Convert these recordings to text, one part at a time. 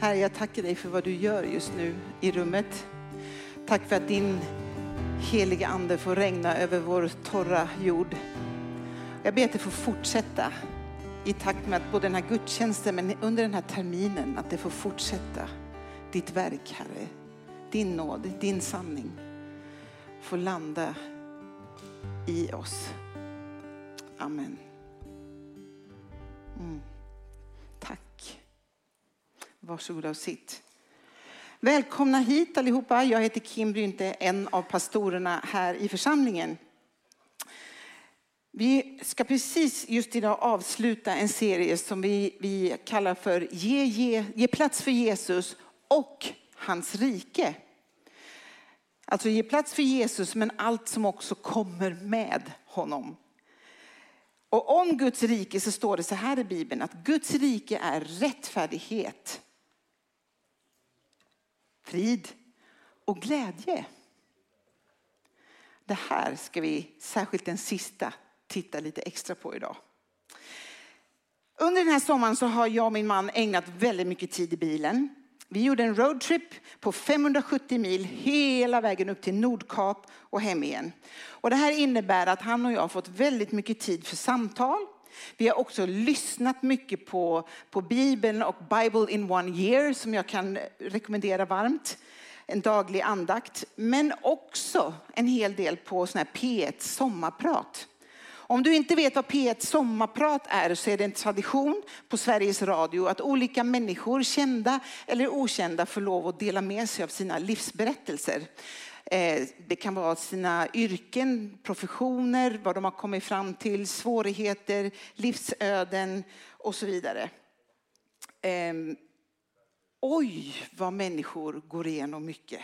Herre, jag tackar dig för vad du gör just nu i rummet. Tack för att din heliga ande får regna över vår torra jord. Jag ber att det får fortsätta i takt med att både den här gudstjänsten men under den här terminen att det får fortsätta. Ditt verk Herre, din nåd, din sanning får landa i oss. Amen. Mm. Varsågoda och sitt. Välkomna hit allihopa. Jag heter Kim Brynte, en av pastorerna här i församlingen. Vi ska precis just idag avsluta en serie som vi, vi kallar för ge, ge, ge plats för Jesus och hans rike. Alltså ge plats för Jesus men allt som också kommer med honom. Och om Guds rike så står det så här i Bibeln att Guds rike är rättfärdighet, frid och glädje. Det här ska vi, särskilt den sista, titta lite extra på idag. Under den här sommaren så har jag och min man ägnat väldigt mycket tid i bilen. Vi gjorde en roadtrip på 570 mil hela vägen upp till Nordkap och hem igen. Och det här innebär att han och jag har fått väldigt mycket tid för samtal. Vi har också lyssnat mycket på, på Bibeln och Bible in one year som jag kan rekommendera varmt. En daglig andakt. Men också en hel del på sån här P1 sommarprat. Om du inte vet vad P1 sommarprat är så är det en tradition på Sveriges Radio att olika människor, kända eller okända, får lov att dela med sig av sina livsberättelser. Eh, det kan vara sina yrken, professioner, vad de har kommit fram till, svårigheter, livsöden och så vidare. Ehm, oj, vad människor går igenom mycket.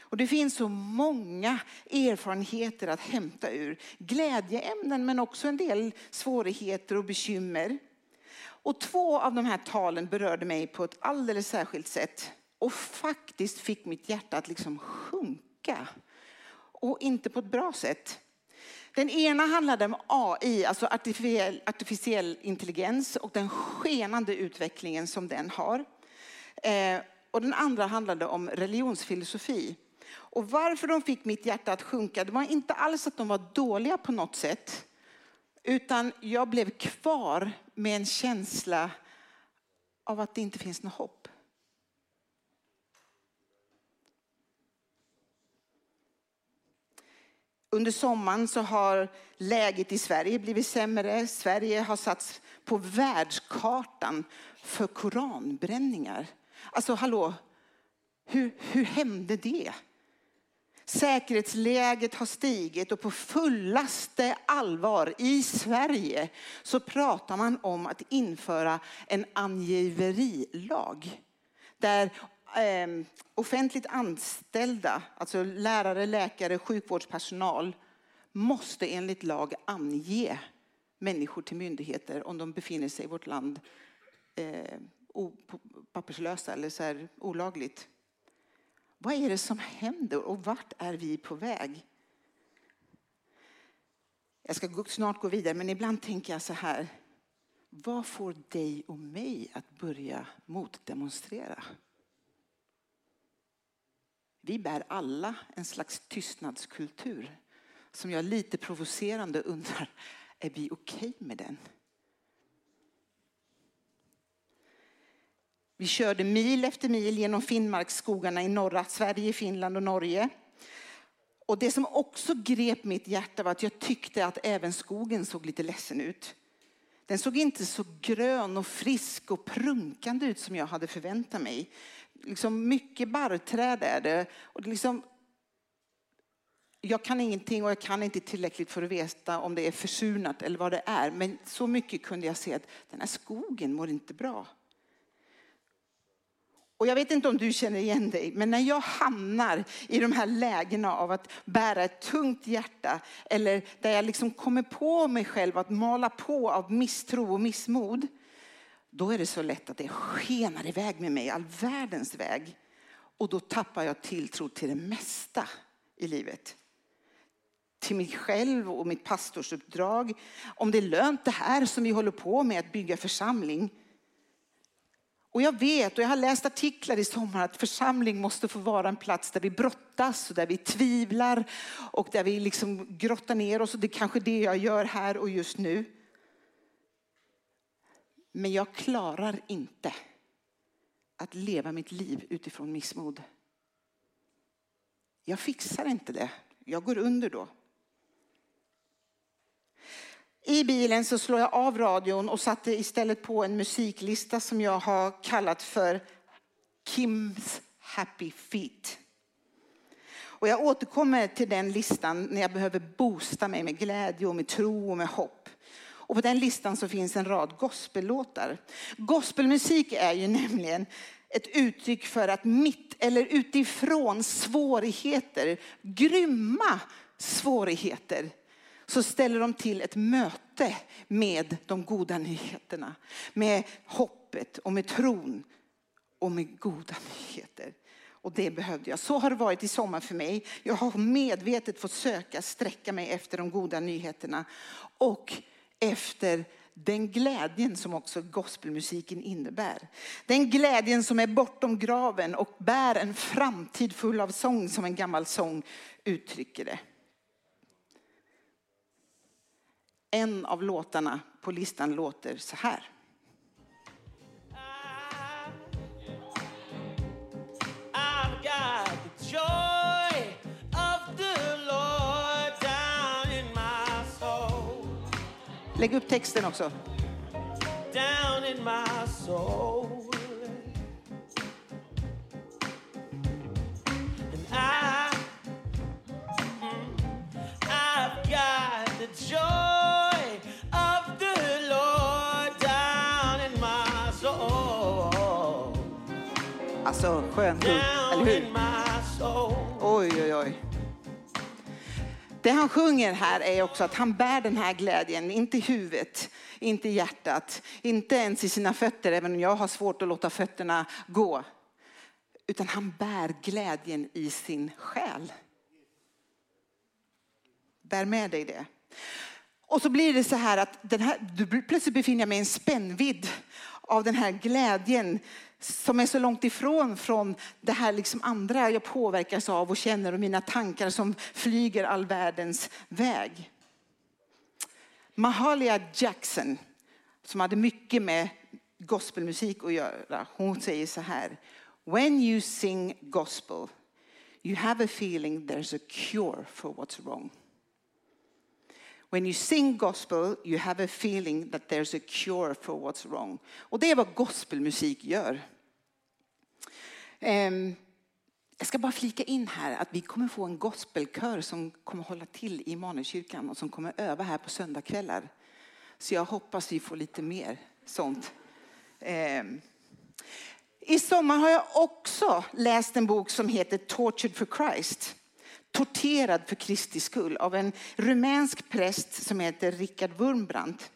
Och det finns så många erfarenheter att hämta ur. Glädjeämnen men också en del svårigheter och bekymmer. Och två av de här talen berörde mig på ett alldeles särskilt sätt och faktiskt fick mitt hjärta att liksom sjunka. Och inte på ett bra sätt. Den ena handlade om AI, alltså artificiell, artificiell intelligens och den skenande utvecklingen som den har. Eh, och den andra handlade om religionsfilosofi. Och varför de fick mitt hjärta att sjunka, det var inte alls att de var dåliga på något sätt. Utan jag blev kvar med en känsla av att det inte finns något hopp. Under sommaren så har läget i Sverige blivit sämre. Sverige har satts på världskartan för koranbränningar. Alltså hallå, hur, hur hände det? Säkerhetsläget har stigit och på fullaste allvar i Sverige så pratar man om att införa en angiverilag. Där Ehm, offentligt anställda, alltså lärare, läkare, sjukvårdspersonal måste enligt lag ange människor till myndigheter om de befinner sig i vårt land eh, papperslösa eller så här, olagligt. Vad är det som händer och vart är vi på väg? Jag ska snart gå vidare, men ibland tänker jag så här. Vad får dig och mig att börja motdemonstrera? Vi bär alla en slags tystnadskultur som jag lite provocerande undrar, är vi okej okay med den? Vi körde mil efter mil genom Finnmarksskogarna i norra Sverige, Finland och Norge. Och det som också grep mitt hjärta var att jag tyckte att även skogen såg lite ledsen ut. Den såg inte så grön och frisk och prunkande ut som jag hade förväntat mig. Liksom mycket barrträd är det. Och det liksom, jag kan ingenting och jag kan inte tillräckligt för att veta om det är försurnat eller vad det är. Men så mycket kunde jag se att den här skogen mår inte bra. Och jag vet inte om du känner igen dig, men när jag hamnar i de här lägena av att bära ett tungt hjärta eller där jag liksom kommer på mig själv att mala på av misstro och missmod. Då är det så lätt att det skenar iväg med mig, all världens väg. Och då tappar jag tilltro till det mesta i livet. Till mig själv och mitt pastorsuppdrag. Om det är lönt det här som vi håller på med att bygga församling Och jag vet och jag har läst artiklar i sommar att församling måste få vara en plats där vi brottas och där vi tvivlar och där vi liksom grottar ner oss. Och det är kanske det jag gör här och just nu. Men jag klarar inte att leva mitt liv utifrån missmod. Jag fixar inte det. Jag går under då. I bilen så slår jag av radion och satte istället på en musiklista som jag har kallat för Kims Happy Feet. Och jag återkommer till den listan när jag behöver boosta mig med glädje och med tro och med hopp. Och på den listan så finns en rad gospellåtar. Gospelmusik är ju nämligen ett uttryck för att mitt eller utifrån svårigheter, grymma svårigheter, så ställer de till ett möte med de goda nyheterna. Med hoppet och med tron och med goda nyheter. Och det behövde jag. Så har det varit i sommar för mig. Jag har medvetet fått söka, sträcka mig efter de goda nyheterna. Och efter den glädjen som också gospelmusiken innebär. Den glädjen som är bortom graven och bär en framtid full av sång som en gammal sång uttrycker det. En av låtarna på listan låter så här. Lägg upp texten också. Down in my soul. And I, I've got the joy of the Lord down in my soul. Alltså, skön eller hur? Oj, oj, oj. Det han sjunger här är också att han bär den här glädjen, inte i huvudet, inte i hjärtat, inte ens i sina fötter, även om jag har svårt att låta fötterna gå. Utan han bär glädjen i sin själ. Bär med dig det. Och så blir det så här att den här, du plötsligt befinner jag mig i en spännvidd av den här glädjen som är så långt ifrån från det här liksom andra jag påverkas av och känner och mina tankar som flyger all världens väg. Mahalia Jackson, som hade mycket med gospelmusik att göra, hon säger så här. When you sing gospel, you have a feeling there's a cure for what's wrong. When you sing gospel, you have a feeling that there's a cure for what's wrong. Och det är vad gospelmusik gör. Um, jag ska bara flika in här att vi kommer få en gospelkör som kommer hålla till i Immanuelskyrkan och som kommer öva här på söndagkvällar. Så jag hoppas vi får lite mer sånt. Um, I sommar har jag också läst en bok som heter Tortured for Christ torterad för Kristi skull av en rumänsk präst som heter Richard Wurmbrandt.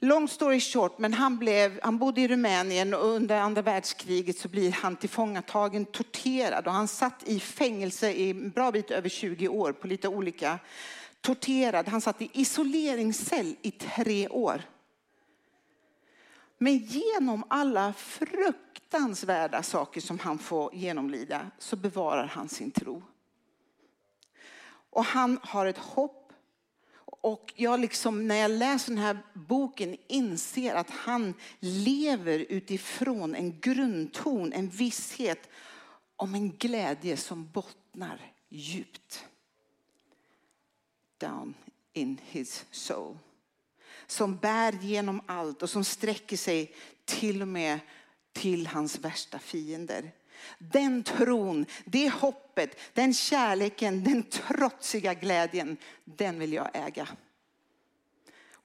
Long story short, men han, blev, han bodde i Rumänien och under andra världskriget så blir han tillfångatagen, torterad och han satt i fängelse i en bra bit över 20 år på lite olika torterad. Han satt i isoleringscell i tre år. Men genom alla fruktansvärda saker som han får genomlida så bevarar han sin tro. Och han har ett hopp. Och jag liksom, när jag läser den här boken inser att han lever utifrån en grundton, en visshet om en glädje som bottnar djupt. Down in his soul. Som bär genom allt och som sträcker sig till och med till hans värsta fiender. Den tron, det hoppet, den kärleken, den trotsiga glädjen, den vill jag äga.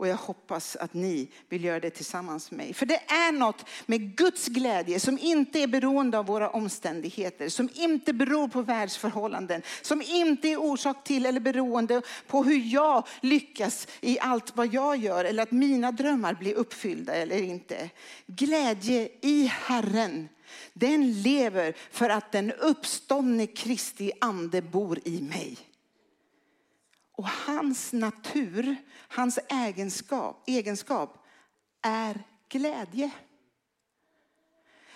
Och jag hoppas att ni vill göra det tillsammans med mig. För det är något med Guds glädje som inte är beroende av våra omständigheter, som inte beror på världsförhållanden, som inte är orsak till eller beroende på hur jag lyckas i allt vad jag gör eller att mina drömmar blir uppfyllda eller inte. Glädje i Herren den lever för att den uppståndne Kristi ande bor i mig. Och hans natur, hans egenskap, egenskap är glädje.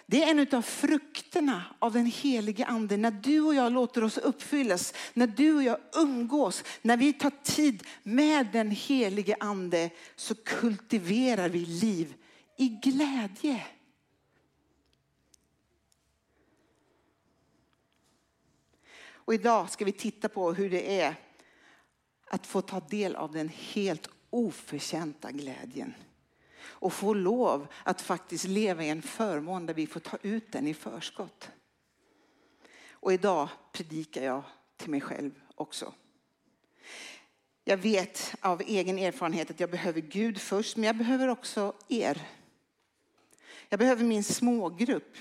Det är en av frukterna av den helige ande. När du och jag låter oss uppfyllas, när du och jag umgås, när vi tar tid med den helige ande så kultiverar vi liv i glädje. Och idag ska vi titta på hur det är att få ta del av den helt oförtjänta glädjen och få lov att faktiskt leva i en förmån där vi får ta ut den i förskott. Och idag predikar jag till mig själv också. Jag vet av egen erfarenhet att jag behöver Gud först, men jag behöver också er. Jag behöver min smågrupp.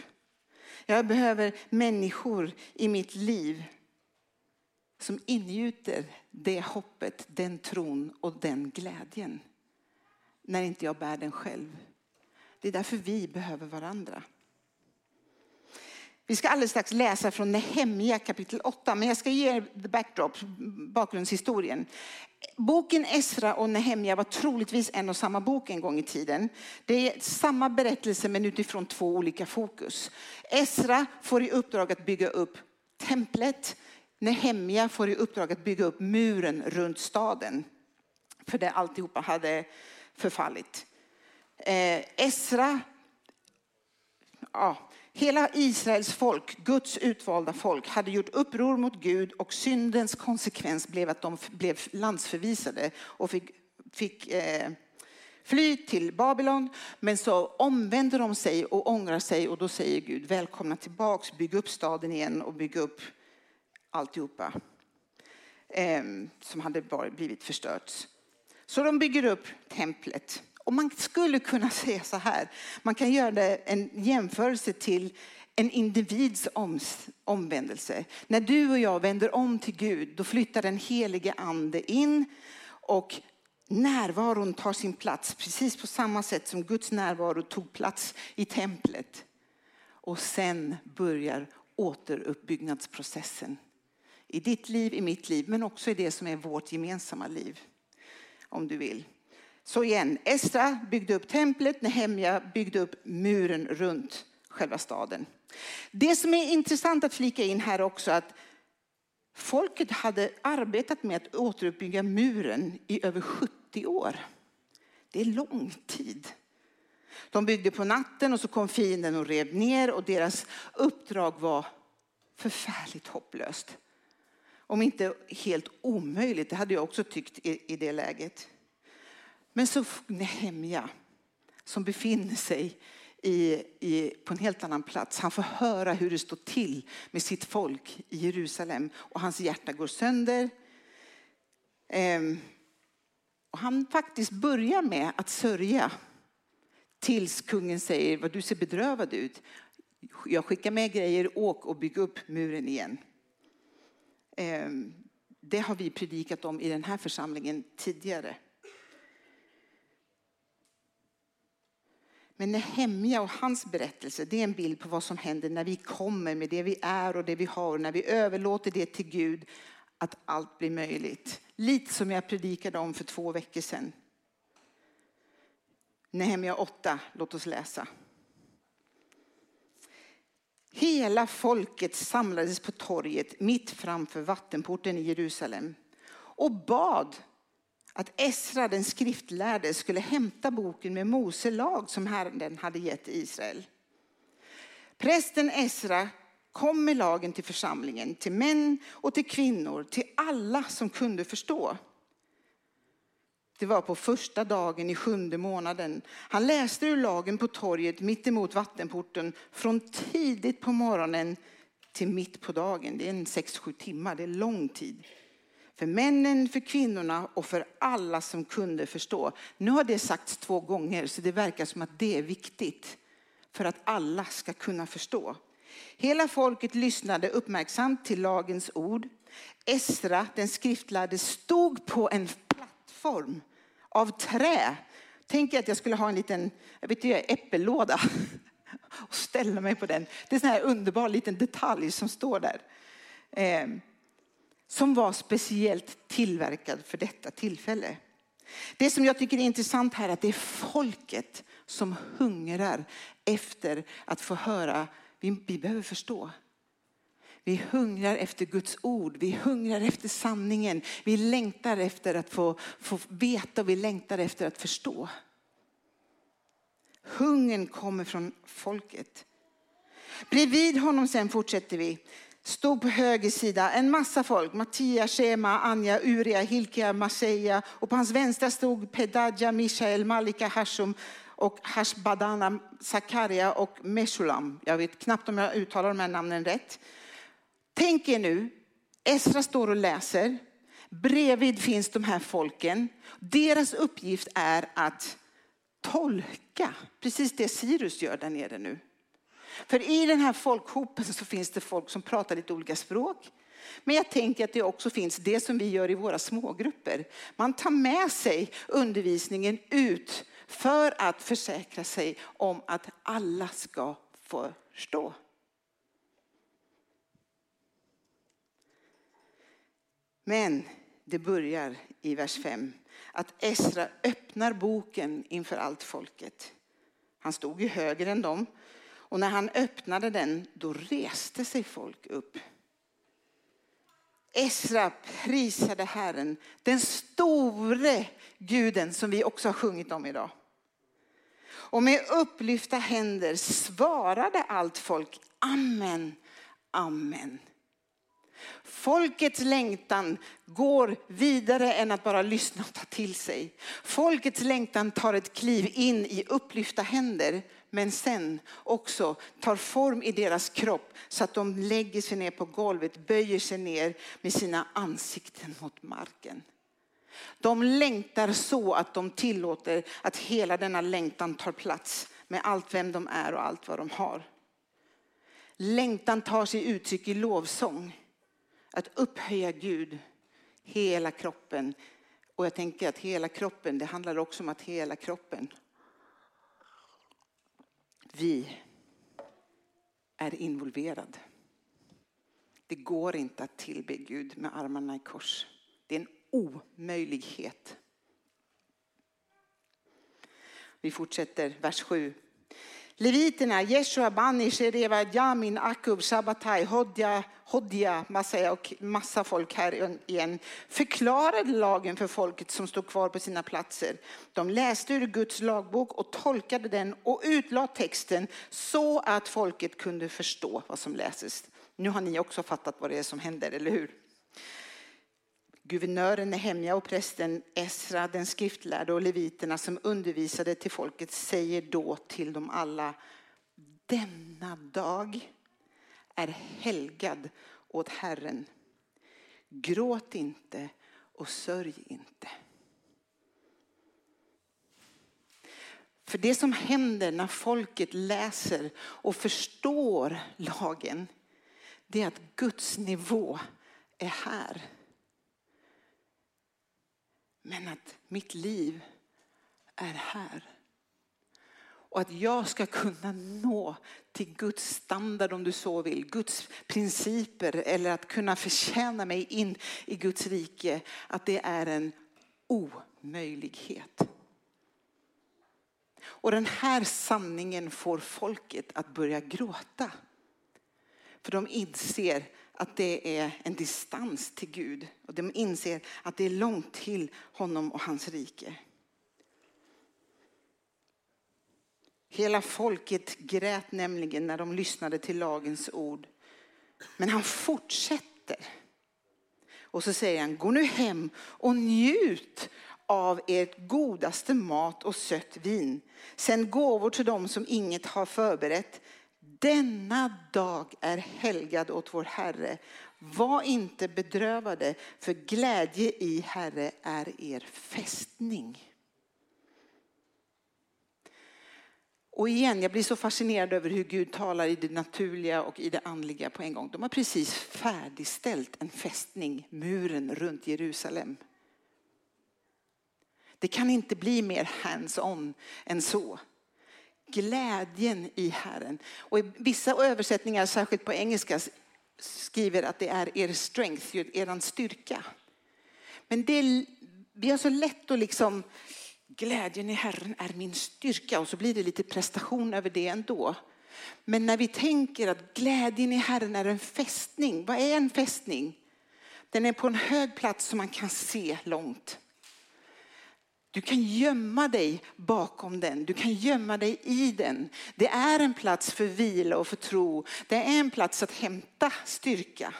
Jag behöver människor i mitt liv som ingjuter det hoppet, den tron och den glädjen när inte jag bär den själv. Det är därför vi behöver varandra. Vi ska alldeles strax läsa från Nehemja kapitel 8, men jag ska ge er the backdrop, bakgrundshistorien. Boken Esra och Nehemja var troligtvis en och samma bok en gång i tiden. Det är samma berättelse men utifrån två olika fokus. Esra får i uppdrag att bygga upp templet. Nehemja får i uppdrag att bygga upp muren runt staden. För det alltihopa hade förfallit. Eh, Esra, ja, hela Israels folk, Guds utvalda folk, hade gjort uppror mot Gud och syndens konsekvens blev att de blev landsförvisade och fick, fick eh, fly till Babylon. Men så omvänder de sig och ångrar sig och då säger Gud välkomna tillbaks, bygg upp staden igen och bygg upp alltihopa eh, som hade blivit förstört. Så de bygger upp templet. Och man skulle kunna säga så här, man kan göra en jämförelse till en individs omvändelse. När du och jag vänder om till Gud, då flyttar den helige ande in och närvaron tar sin plats precis på samma sätt som Guds närvaro tog plats i templet. Och sen börjar återuppbyggnadsprocessen i ditt liv, i mitt liv, men också i det som är vårt gemensamma liv om du vill. Så igen, Esra byggde upp templet, Nehemja byggde upp muren runt själva staden. Det som är intressant att flika in här också att folket hade arbetat med att återuppbygga muren i över 70 år. Det är lång tid. De byggde på natten och så kom fienden och rev ner och deras uppdrag var förfärligt hopplöst. Om inte helt omöjligt, det hade jag också tyckt i, i det läget. Men så Nehemja som befinner sig i, i, på en helt annan plats. Han får höra hur det står till med sitt folk i Jerusalem och hans hjärta går sönder. Ehm, och han faktiskt börjar med att sörja tills kungen säger vad du ser bedrövad ut. Jag skickar med grejer, åk och bygg upp muren igen. Ehm, det har vi predikat om i den här församlingen tidigare. Men Nehemja och hans berättelse det är en bild på vad som händer när vi kommer med det vi är och det vi har. När vi överlåter det till Gud, att allt blir möjligt. Lite som jag predikade om för två veckor sedan. Nehemja 8, låt oss läsa. Hela folket samlades på torget mitt framför vattenporten i Jerusalem och bad att Esra den skriftlärde skulle hämta boken med Mose lag som Herren hade gett Israel. Prästen Esra kom med lagen till församlingen, till män och till kvinnor, till alla som kunde förstå. Det var på första dagen i sjunde månaden. Han läste ur lagen på torget mitt emot vattenporten från tidigt på morgonen till mitt på dagen. Det är en sex, sju timmar, det är lång tid. För männen, för kvinnorna och för alla som kunde förstå. Nu har det sagts två gånger så det verkar som att det är viktigt. För att alla ska kunna förstå. Hela folket lyssnade uppmärksamt till lagens ord. Esra, den skriftlärde, stod på en plattform av trä. Tänk att jag skulle ha en liten jag vet inte, äppellåda och ställa mig på den. Det är en sån här underbar liten detalj som står där. Eh, som var speciellt tillverkad för detta tillfälle. Det som jag tycker är intressant här är att det är folket som hungrar efter att få höra. Vi, vi behöver förstå. Vi hungrar efter Guds ord, vi hungrar efter sanningen. Vi längtar efter att få, få veta och vi längtar efter att förstå. Hungern kommer från folket. Bredvid honom sen fortsätter vi. Stod på höger sida en massa folk. Mattia, Shema, Anja, Uria, Hilkia, Maseja. Och på hans vänstra stod Pedadja, Mishael, Malika, Hashum och Hashbadana, Zakaria och Meshulam. Jag vet knappt om jag uttalar de här namnen rätt. Tänk er nu, Esra står och läser. Bredvid finns de här folken. Deras uppgift är att tolka precis det Sirus gör där nere nu. För i den här folkhopen så finns det folk som pratar lite olika språk. Men jag tänker att det också finns det som vi gör i våra smågrupper. Man tar med sig undervisningen ut för att försäkra sig om att alla ska förstå. Men det börjar i vers 5 att Esra öppnar boken inför allt folket. Han stod ju högre än dem och när han öppnade den då reste sig folk upp. Esra prisade Herren, den store guden som vi också har sjungit om idag. Och med upplyfta händer svarade allt folk Amen, Amen. Folkets längtan går vidare än att bara lyssna och ta till sig. Folkets längtan tar ett kliv in i upplyfta händer men sen också tar form i deras kropp så att de lägger sig ner på golvet, böjer sig ner med sina ansikten mot marken. De längtar så att de tillåter att hela denna längtan tar plats med allt vem de är och allt vad de har. Längtan tar sig uttryck i lovsång. Att upphöja Gud, hela kroppen. Och jag tänker att hela kroppen, det handlar också om att hela kroppen. Vi är involverad. Det går inte att tillbe Gud med armarna i kors. Det är en omöjlighet. Vi fortsätter, vers 7. Leviterna, Jeshua, Bani, Shereva, Jamin, Akub, Shabbatai, Hodja, Hodja massa, och massa folk här igen förklarade lagen för folket som stod kvar på sina platser. De läste ur Guds lagbok och tolkade den och utlade texten så att folket kunde förstå vad som läses. Nu har ni också fattat vad det är som händer, eller hur? Guvernören Nehemja och prästen Esra, den skriftlärde och leviterna som undervisade till folket säger då till dem alla denna dag är helgad åt Herren. Gråt inte och sörj inte. För det som händer när folket läser och förstår lagen, det är att Guds nivå är här. Men att mitt liv är här. Och att jag ska kunna nå till Guds standard om du så vill, Guds principer eller att kunna förtjäna mig in i Guds rike, att det är en omöjlighet. Och den här sanningen får folket att börja gråta. För de inser att det är en distans till Gud och de inser att det är långt till honom och hans rike. Hela folket grät nämligen när de lyssnade till lagens ord. Men han fortsätter. Och så säger han, gå nu hem och njut av ert godaste mat och sött vin. Sänd gåvor till dem som inget har förberett. Denna dag är helgad åt vår Herre. Var inte bedrövade, för glädje i Herre är er fästning. Och igen, jag blir så fascinerad över hur Gud talar i det naturliga och i det andliga på en gång. De har precis färdigställt en fästning, muren runt Jerusalem. Det kan inte bli mer hands-on än så. Glädjen i Herren. Och i vissa översättningar, särskilt på engelska, skriver att det är er strength, er styrka. Men det vi har så lätt att liksom, glädjen i Herren är min styrka och så blir det lite prestation över det ändå. Men när vi tänker att glädjen i Herren är en fästning, vad är en fästning? Den är på en hög plats som man kan se långt. Du kan gömma dig bakom den, du kan gömma dig i den. Det är en plats för vila och för tro. Det är en plats att hämta styrka.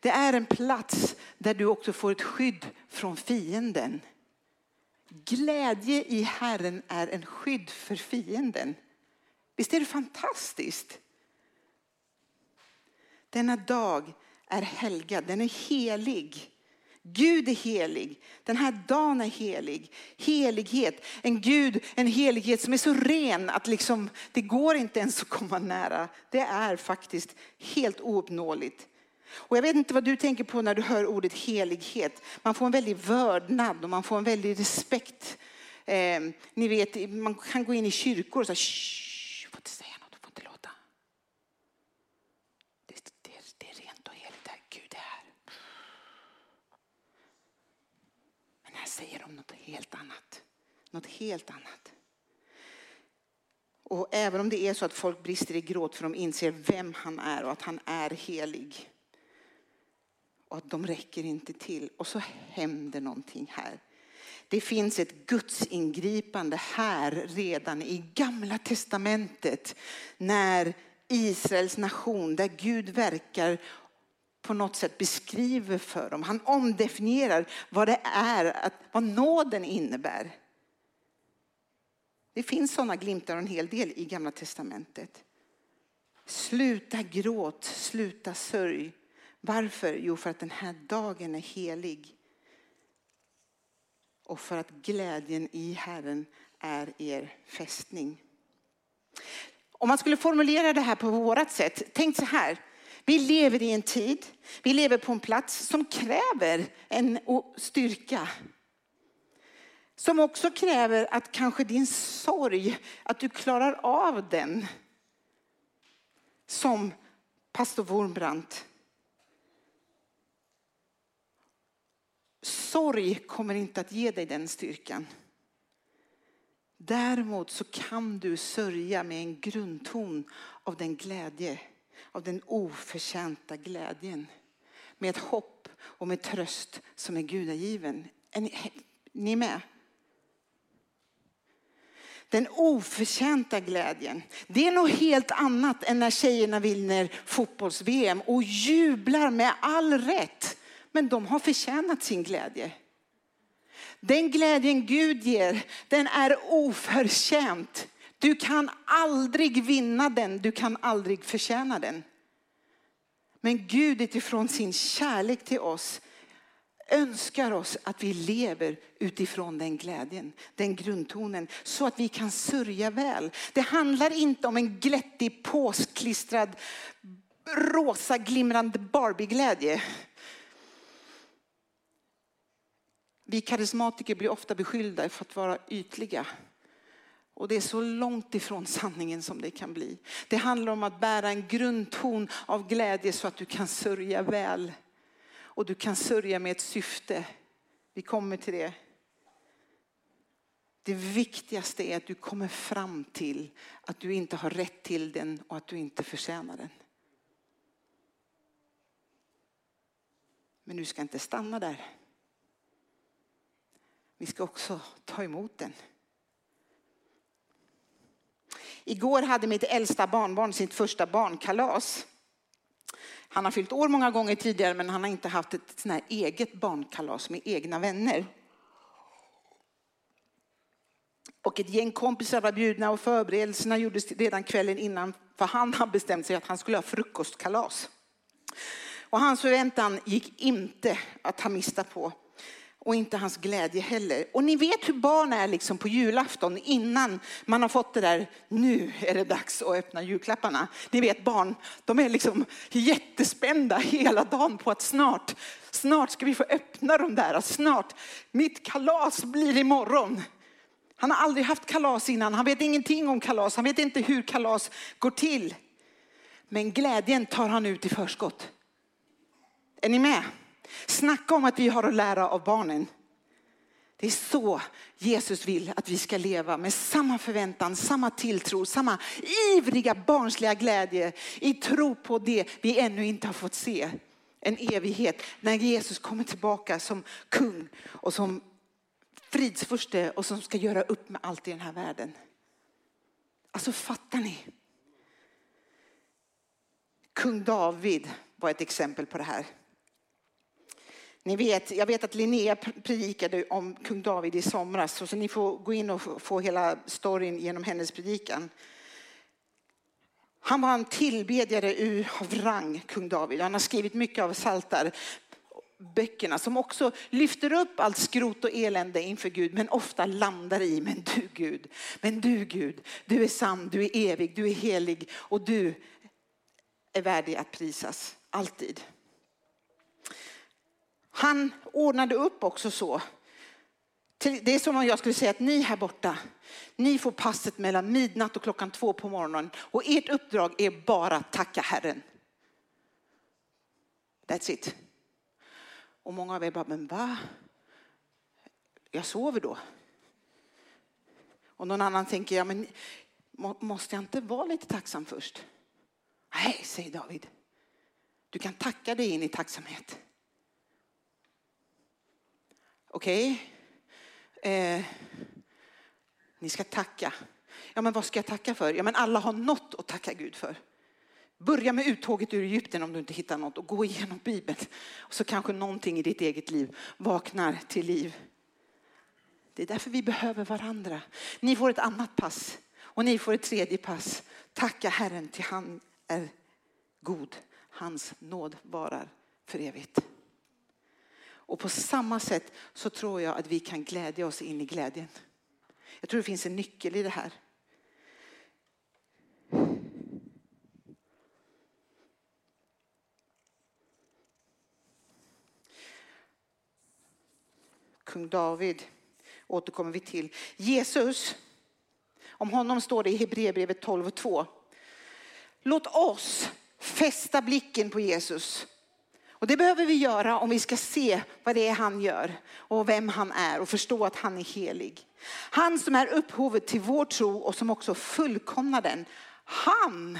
Det är en plats där du också får ett skydd från fienden. Glädje i Herren är en skydd för fienden. Visst är det fantastiskt? Denna dag är helgad, den är helig. Gud är helig. Den här dagen är helig. Helighet. En Gud, en helighet som är så ren att liksom, det går inte ens att komma nära. Det är faktiskt helt ouppnåeligt. Och jag vet inte vad du tänker på när du hör ordet helighet. Man får en väldig vördnad och man får en väldig respekt. Eh, ni vet, man kan gå in i kyrkor och säga shh, får inte säga något, får inte låta. Det, det, det är rent och heligt här, Gud är här. Men här säger de något helt annat. Något helt annat. Och även om det är så att folk brister i gråt för de inser vem han är och att han är helig och att de räcker inte till. Och så händer någonting här. Det finns ett gudsingripande här redan i gamla testamentet när Israels nation, där Gud verkar på något sätt beskriver för dem. Han omdefinierar vad det är, vad nåden innebär. Det finns sådana glimtar en hel del i gamla testamentet. Sluta gråt, sluta sörj. Varför? Jo, för att den här dagen är helig. Och för att glädjen i Herren är er fästning. Om man skulle formulera det här på vårt sätt, tänk så här. Vi lever i en tid, vi lever på en plats som kräver en styrka. Som också kräver att kanske din sorg, att du klarar av den. Som pastor Wormbrandt Sorg kommer inte att ge dig den styrkan. Däremot så kan du sörja med en grundton av den glädje, av den oförtjänta glädjen. Med ett hopp och med tröst som är gudagiven. Är ni, ni med? Den oförtjänta glädjen. Det är något helt annat än när tjejerna vinner fotbolls-VM och jublar med all rätt men de har förtjänat sin glädje. Den glädjen Gud ger, den är oförtjänt. Du kan aldrig vinna den, du kan aldrig förtjäna den. Men Gud utifrån sin kärlek till oss önskar oss att vi lever utifrån den glädjen, den grundtonen, så att vi kan sörja väl. Det handlar inte om en glättig, påsklistrad, rosa glimrande Barbie-glädje. Vi karismatiker blir ofta beskyllda för att vara ytliga. Och det är så långt ifrån sanningen som det kan bli. Det handlar om att bära en grundton av glädje så att du kan sörja väl. Och du kan sörja med ett syfte. Vi kommer till det. Det viktigaste är att du kommer fram till att du inte har rätt till den och att du inte förtjänar den. Men du ska inte stanna där. Vi ska också ta emot den. Igår hade mitt äldsta barnbarn sitt första barnkalas. Han har fyllt år många gånger tidigare men han har inte haft ett sån här eget barnkalas med egna vänner. Och ett gäng kompisar var bjudna och förberedelserna gjordes redan kvällen innan för han har bestämt sig att han skulle ha frukostkalas. Och hans förväntan gick inte att ta miste på och inte hans glädje heller. Och ni vet hur barn är liksom på julafton innan man har fått det där, nu är det dags att öppna julklapparna. Ni vet barn, de är liksom jättespända hela dagen på att snart, snart ska vi få öppna de där, snart, mitt kalas blir imorgon. Han har aldrig haft kalas innan, han vet ingenting om kalas, han vet inte hur kalas går till. Men glädjen tar han ut i förskott. Är ni med? Snacka om att vi har att lära av barnen. Det är så Jesus vill att vi ska leva med samma förväntan, samma tilltro, samma ivriga barnsliga glädje i tro på det vi ännu inte har fått se. En evighet när Jesus kommer tillbaka som kung och som fridsfurste och som ska göra upp med allt i den här världen. Alltså fattar ni? Kung David var ett exempel på det här. Ni vet, jag vet att Linnea predikade om kung David i somras, så ni får gå in och få hela storyn genom hennes predikan. Han var en tillbedjare av rang, kung David. Han har skrivit mycket av saltar böckerna som också lyfter upp allt skrot och elände inför Gud men ofta landar i, men du Gud, men du Gud, du är sann, du är evig, du är helig och du är värdig att prisas, alltid. Han ordnade upp också så. Det är som om jag skulle säga att ni här borta, ni får passet mellan midnatt och klockan två på morgonen och ert uppdrag är bara att tacka Herren. That's it. Och många av er bara, men va? Jag sover då. Och någon annan tänker, ja men måste jag inte vara lite tacksam först? Nej, säger David. Du kan tacka dig in i tacksamhet. Okej? Okay. Eh, ni ska tacka. Ja, men vad ska jag tacka för? Ja, men alla har något att tacka Gud för. Börja med uttåget ur Egypten om du inte hittar något och gå igenom Bibeln. Och så kanske någonting i ditt eget liv vaknar till liv. Det är därför vi behöver varandra. Ni får ett annat pass och ni får ett tredje pass. Tacka Herren till han är god. Hans nåd varar för evigt. Och på samma sätt så tror jag att vi kan glädja oss in i glädjen. Jag tror det finns en nyckel i det här. Kung David återkommer vi till. Jesus, om honom står det i Hebreerbrevet 12 och 2. Låt oss fästa blicken på Jesus och det behöver vi göra om vi ska se vad det är han gör och vem han är och förstå att han är helig. Han som är upphovet till vår tro och som också fullkomnar den. Han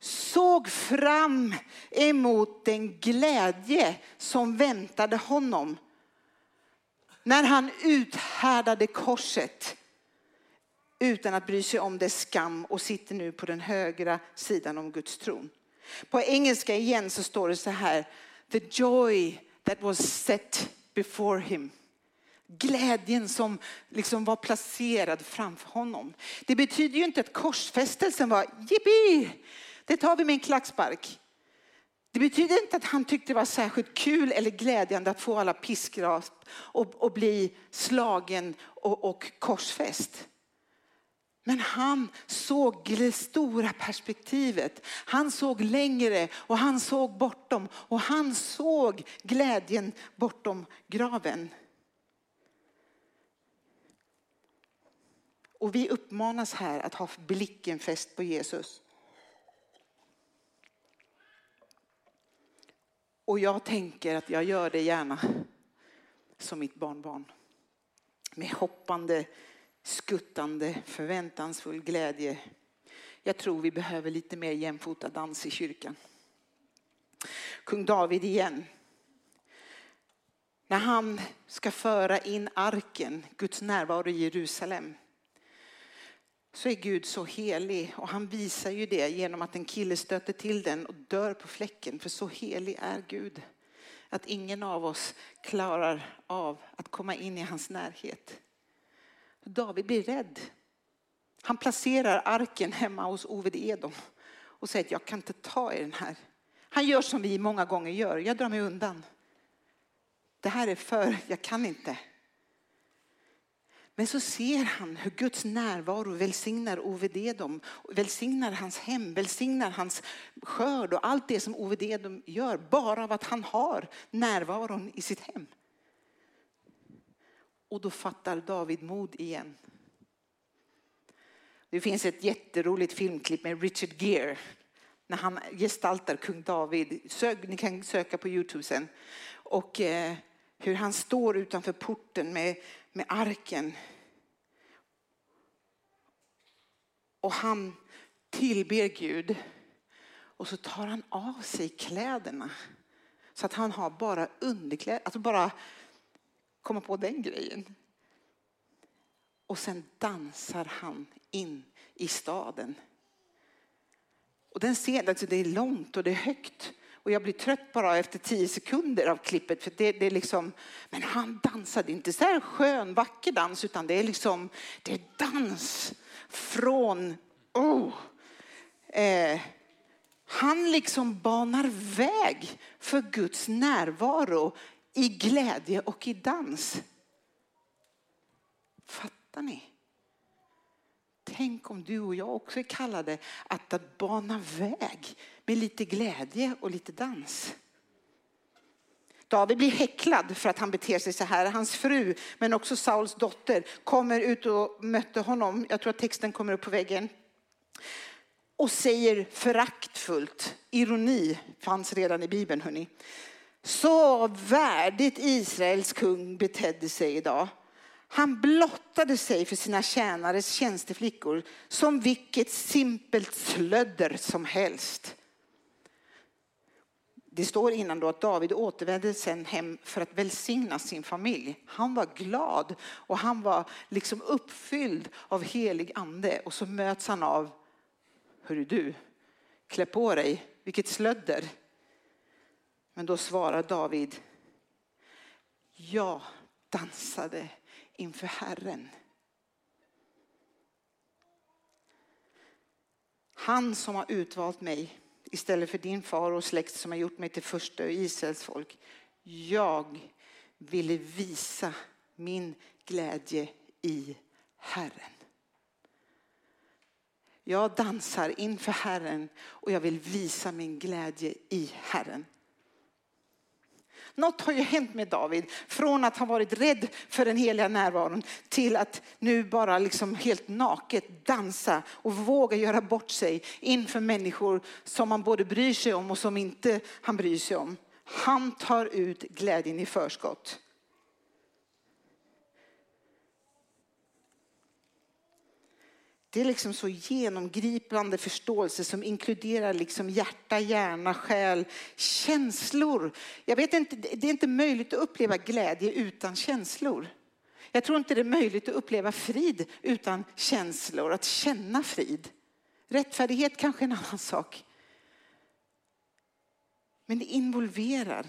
såg fram emot den glädje som väntade honom när han uthärdade korset utan att bry sig om dess skam och sitter nu på den högra sidan om Guds tron. På engelska igen så står det så här. The joy that was set before him. Glädjen som liksom var placerad framför honom. Det betyder ju inte att korsfästelsen var jippi, det tar vi med en klackspark. Det betyder inte att han tyckte det var särskilt kul eller glädjande att få alla piskrasp och, och bli slagen och, och korsfäst. Men han såg det stora perspektivet. Han såg längre och han såg bortom och han såg glädjen bortom graven. Och vi uppmanas här att ha blicken fäst på Jesus. Och jag tänker att jag gör det gärna som mitt barnbarn. Med hoppande skuttande, förväntansfull glädje. Jag tror vi behöver lite mer jämfota dans i kyrkan. Kung David igen. När han ska föra in arken, Guds närvaro i Jerusalem, så är Gud så helig och han visar ju det genom att en kille stöter till den och dör på fläcken. För så helig är Gud att ingen av oss klarar av att komma in i hans närhet. David blir rädd. Han placerar arken hemma hos Oved Edom och säger att jag kan inte ta i den här. Han gör som vi många gånger gör, jag drar mig undan. Det här är för, jag kan inte. Men så ser han hur Guds närvaro välsignar Oved Edom, välsignar hans hem, välsignar hans skörd och allt det som Oved Edom gör bara av att han har närvaron i sitt hem. Och då fattar David mod igen. Det finns ett jätteroligt filmklipp med Richard Gere när han gestaltar kung David. Sök, ni kan söka på Youtube sen. Och, eh, hur han står utanför porten med, med arken. Och han tillber Gud. Och så tar han av sig kläderna. Så att han har bara underkläder. Alltså bara komma på den grejen. Och sen dansar han in i staden. Och den scenen, alltså det är långt och det är högt. Och jag blir trött bara efter tio sekunder av klippet. För det, det är liksom, men han dansade inte så här skön, vacker dans, utan det är liksom, det är dans från, oh, eh, han liksom banar väg för Guds närvaro i glädje och i dans. Fattar ni? Tänk om du och jag också är kallade att bana väg med lite glädje och lite dans. David blir häcklad för att han beter sig så här. Hans fru, men också Sauls dotter, kommer ut och mötte honom. Jag tror att texten kommer upp på väggen. Och säger föraktfullt, ironi fanns redan i Bibeln hörni. Så värdigt Israels kung betedde sig idag. Han blottade sig för sina tjänares tjänsteflickor som vilket simpelt slödder som helst. Det står innan då att David återvände sen hem för att välsigna sin familj. Han var glad och han var liksom uppfylld av helig ande. Och så möts han av, hörru du, klä på dig, vilket slödder. Men då svarar David, jag dansade inför Herren. Han som har utvalt mig istället för din far och släkt som har gjort mig till första och Israels folk. Jag ville visa min glädje i Herren. Jag dansar inför Herren och jag vill visa min glädje i Herren. Något har ju hänt med David. Från att ha varit rädd för den heliga närvaron till att nu bara liksom helt naket dansa och våga göra bort sig inför människor som man både bryr sig om och som inte han bryr sig om. Han tar ut glädjen i förskott. Det är liksom så genomgripande förståelse som inkluderar liksom hjärta, hjärna, själ, känslor. Jag vet inte, det är inte möjligt att uppleva glädje utan känslor. Jag tror inte det är möjligt att uppleva frid utan känslor, att känna frid. Rättfärdighet kanske är en annan sak. Men det involverar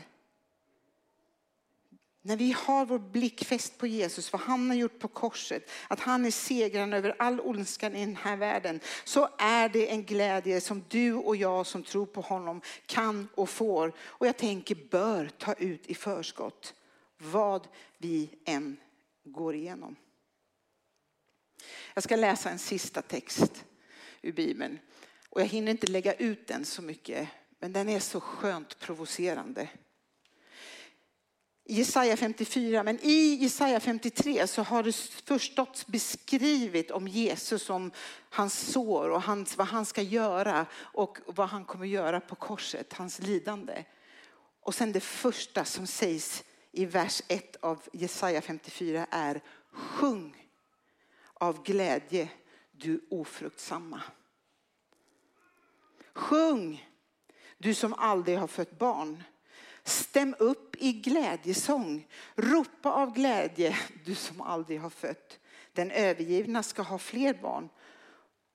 när vi har vår blick fäst på Jesus, vad han har gjort på korset, att han är segraren över all ondskan i den här världen, så är det en glädje som du och jag som tror på honom kan och får, och jag tänker bör ta ut i förskott, vad vi än går igenom. Jag ska läsa en sista text ur Bibeln, och jag hinner inte lägga ut den så mycket, men den är så skönt provocerande. Jesaja 54, men i Jesaja 53 så har det förstått beskrivit om Jesus, om hans sår och hans, vad han ska göra och vad han kommer göra på korset, hans lidande. Och sen det första som sägs i vers 1 av Jesaja 54 är sjung av glädje du ofruktsamma. Sjung du som aldrig har fött barn. Stäm upp i glädjesång. Ropa av glädje, du som aldrig har fött. Den övergivna ska ha fler barn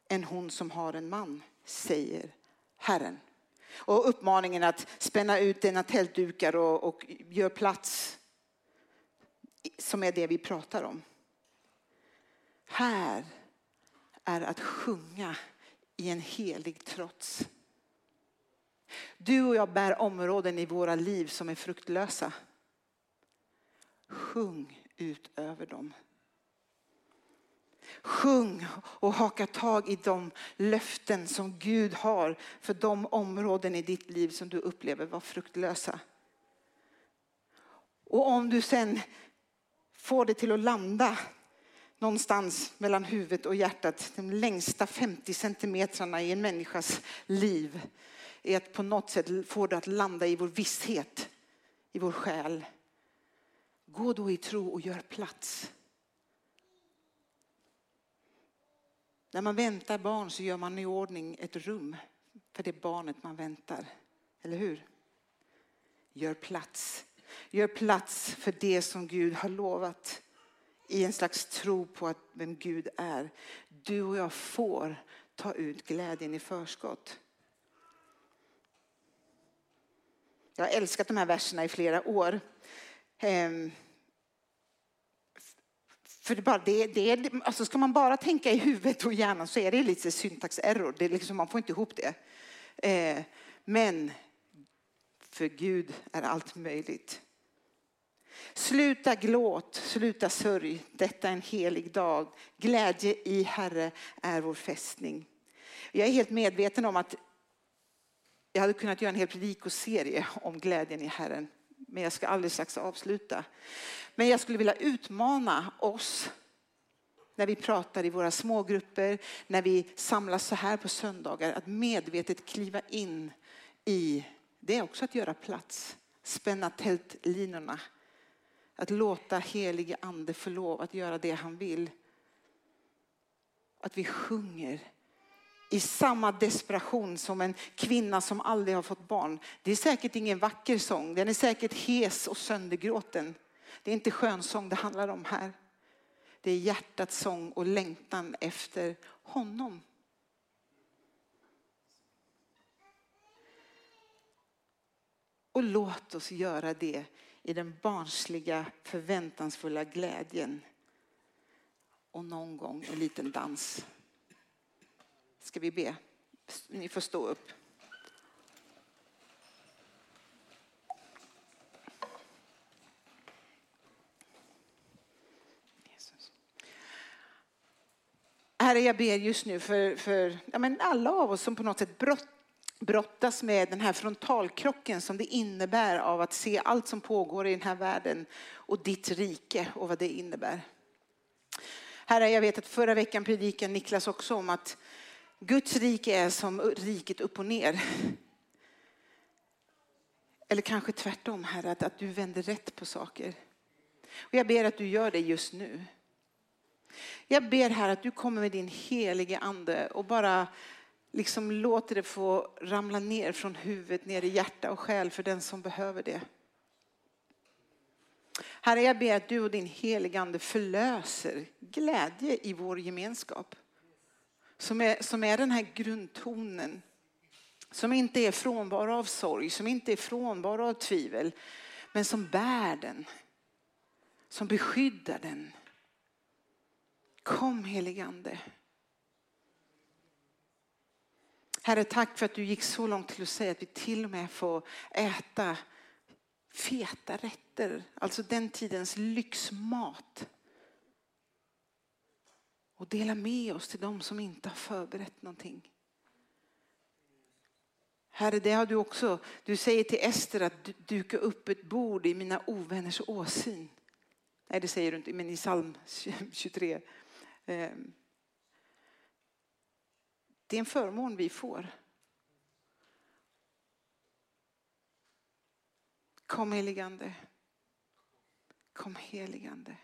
än hon som har en man, säger Herren. Och uppmaningen att spänna ut dina tältdukar och, och gör plats, som är det vi pratar om. Här är att sjunga i en helig trots. Du och jag bär områden i våra liv som är fruktlösa. Sjung ut över dem. Sjung och haka tag i de löften som Gud har för de områden i ditt liv som du upplever var fruktlösa. Och om du sen får det till att landa någonstans mellan huvudet och hjärtat, de längsta 50 centimetrarna i en människas liv, är att på något sätt få det att landa i vår visshet, i vår själ. Gå då i tro och gör plats. När man väntar barn så gör man i ordning ett rum för det barnet man väntar. Eller hur? Gör plats. Gör plats för det som Gud har lovat i en slags tro på att vem Gud är. Du och jag får ta ut glädjen i förskott. Jag har älskat de här verserna i flera år. Ehm, för det bara, det, det, alltså ska man bara tänka i huvudet och hjärnan så är det lite syntax-error. Det liksom, man får inte ihop det. Ehm, men för Gud är allt möjligt. Sluta glåt, sluta sörj. Detta är en helig dag. Glädje i Herre är vår fästning. Jag är helt medveten om att jag hade kunnat göra en hel predikoserie om glädjen i Herren. Men jag ska alldeles strax avsluta. Men jag skulle vilja utmana oss när vi pratar i våra smågrupper, när vi samlas så här på söndagar, att medvetet kliva in i, det är också att göra plats, spänna tältlinorna, att låta helige ande få lov att göra det han vill. Att vi sjunger i samma desperation som en kvinna som aldrig har fått barn. Det är säkert ingen vacker sång, den är säkert hes och söndergråten. Det är inte skönsång det handlar om här. Det är hjärtats sång och längtan efter honom. Och låt oss göra det i den barnsliga förväntansfulla glädjen. Och någon gång en liten dans. Ska vi be? Ni får stå upp. Herre, jag ber just nu för, för ja, men alla av oss som på något sätt brott, brottas med den här frontalkrocken som det innebär av att se allt som pågår i den här världen och ditt rike och vad det innebär. Herre, jag vet att förra veckan predikade Niklas också om att Guds rike är som riket upp och ner. Eller kanske tvärtom, Herre, att, att du vänder rätt på saker. Och jag ber att du gör det just nu. Jag ber här att du kommer med din helige ande och bara liksom låter det få ramla ner från huvudet ner i hjärta och själ för den som behöver det. Herre, jag ber att du och din helige ande förlöser glädje i vår gemenskap. Som är, som är den här grundtonen. Som inte är frånvaro av sorg, som inte är frånvaro av tvivel. Men som bär den. Som beskyddar den. Kom heligande. Herre, tack för att du gick så långt till att säga att vi till och med får äta feta rätter, alltså den tidens lyxmat. Och dela med oss till dem som inte har förberett någonting. Herre, det har du också. Du säger till Ester att duka upp ett bord i mina ovänners åsyn. Nej, det säger du inte, men i psalm 23. Ehm, det är en förmån vi får. Kom heligande. Kom heligande.